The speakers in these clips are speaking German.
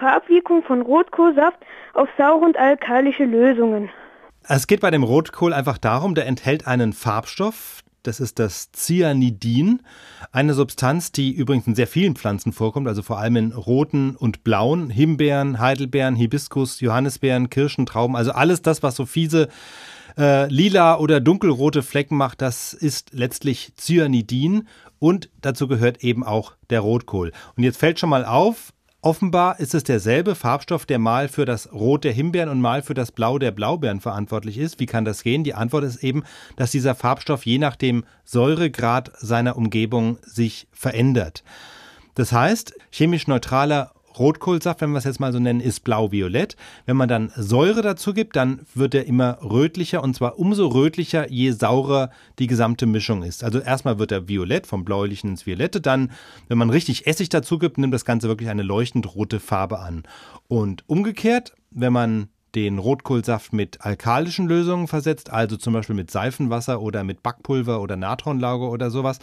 Farbwirkung von Rotkohlsaft auf saure und alkalische Lösungen? Es geht bei dem Rotkohl einfach darum, der enthält einen Farbstoff, das ist das Cyanidin, eine Substanz, die übrigens in sehr vielen Pflanzen vorkommt, also vor allem in roten und blauen, Himbeeren, Heidelbeeren, Hibiskus, Johannisbeeren, Kirschen, Trauben, also alles das, was so fiese äh, lila oder dunkelrote Flecken macht, das ist letztlich Cyanidin und dazu gehört eben auch der Rotkohl. Und jetzt fällt schon mal auf, Offenbar ist es derselbe Farbstoff, der mal für das Rot der Himbeeren und mal für das Blau der Blaubeeren verantwortlich ist. Wie kann das gehen? Die Antwort ist eben, dass dieser Farbstoff je nach dem Säuregrad seiner Umgebung sich verändert. Das heißt, chemisch neutraler Rotkohlsaft, wenn wir es jetzt mal so nennen, ist blau-violett. Wenn man dann Säure dazu gibt, dann wird er immer rötlicher und zwar umso rötlicher, je saurer die gesamte Mischung ist. Also erstmal wird er violett, vom bläulichen ins Violette, dann, wenn man richtig Essig dazu gibt, nimmt das Ganze wirklich eine leuchtend rote Farbe an. Und umgekehrt, wenn man den Rotkohlsaft mit alkalischen Lösungen versetzt, also zum Beispiel mit Seifenwasser oder mit Backpulver oder Natronlauge oder sowas,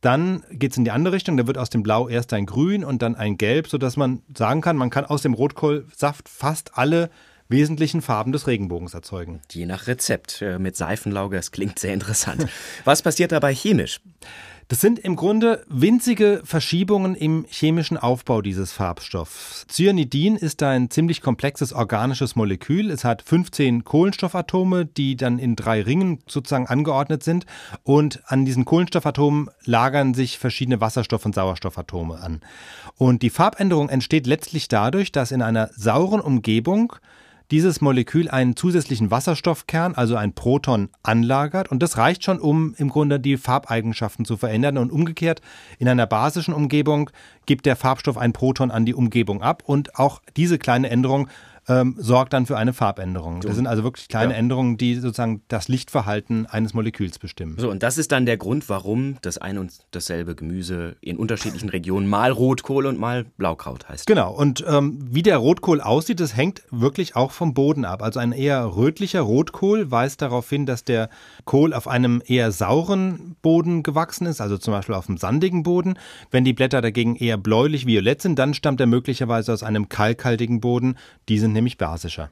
dann geht es in die andere Richtung. Da wird aus dem Blau erst ein Grün und dann ein Gelb, sodass man sagen kann, man kann aus dem Rotkohlsaft fast alle wesentlichen Farben des Regenbogens erzeugen. Je nach Rezept äh, mit Seifenlauge, das klingt sehr interessant. Was passiert dabei chemisch? Das sind im Grunde winzige Verschiebungen im chemischen Aufbau dieses Farbstoffs. Cyanidin ist ein ziemlich komplexes organisches Molekül. Es hat 15 Kohlenstoffatome, die dann in drei Ringen sozusagen angeordnet sind. Und an diesen Kohlenstoffatomen lagern sich verschiedene Wasserstoff- und Sauerstoffatome an. Und die Farbänderung entsteht letztlich dadurch, dass in einer sauren Umgebung dieses Molekül einen zusätzlichen Wasserstoffkern, also ein Proton, anlagert. Und das reicht schon, um im Grunde die Farbeigenschaften zu verändern. Und umgekehrt, in einer basischen Umgebung gibt der Farbstoff ein Proton an die Umgebung ab. Und auch diese kleine Änderung ähm, sorgt dann für eine Farbänderung. Das sind also wirklich kleine ja. Änderungen, die sozusagen das Lichtverhalten eines Moleküls bestimmen. So, und das ist dann der Grund, warum das ein und dasselbe Gemüse in unterschiedlichen Regionen mal Rotkohl und mal Blaukraut heißt. Genau, und ähm, wie der Rotkohl aussieht, das hängt wirklich auch vom Boden ab. Also ein eher rötlicher Rotkohl weist darauf hin, dass der Kohl auf einem eher sauren Boden gewachsen ist, also zum Beispiel auf einem sandigen Boden. Wenn die Blätter dagegen eher bläulich-violett sind, dann stammt er möglicherweise aus einem kalkhaltigen Boden. Die sind nämlich basischer.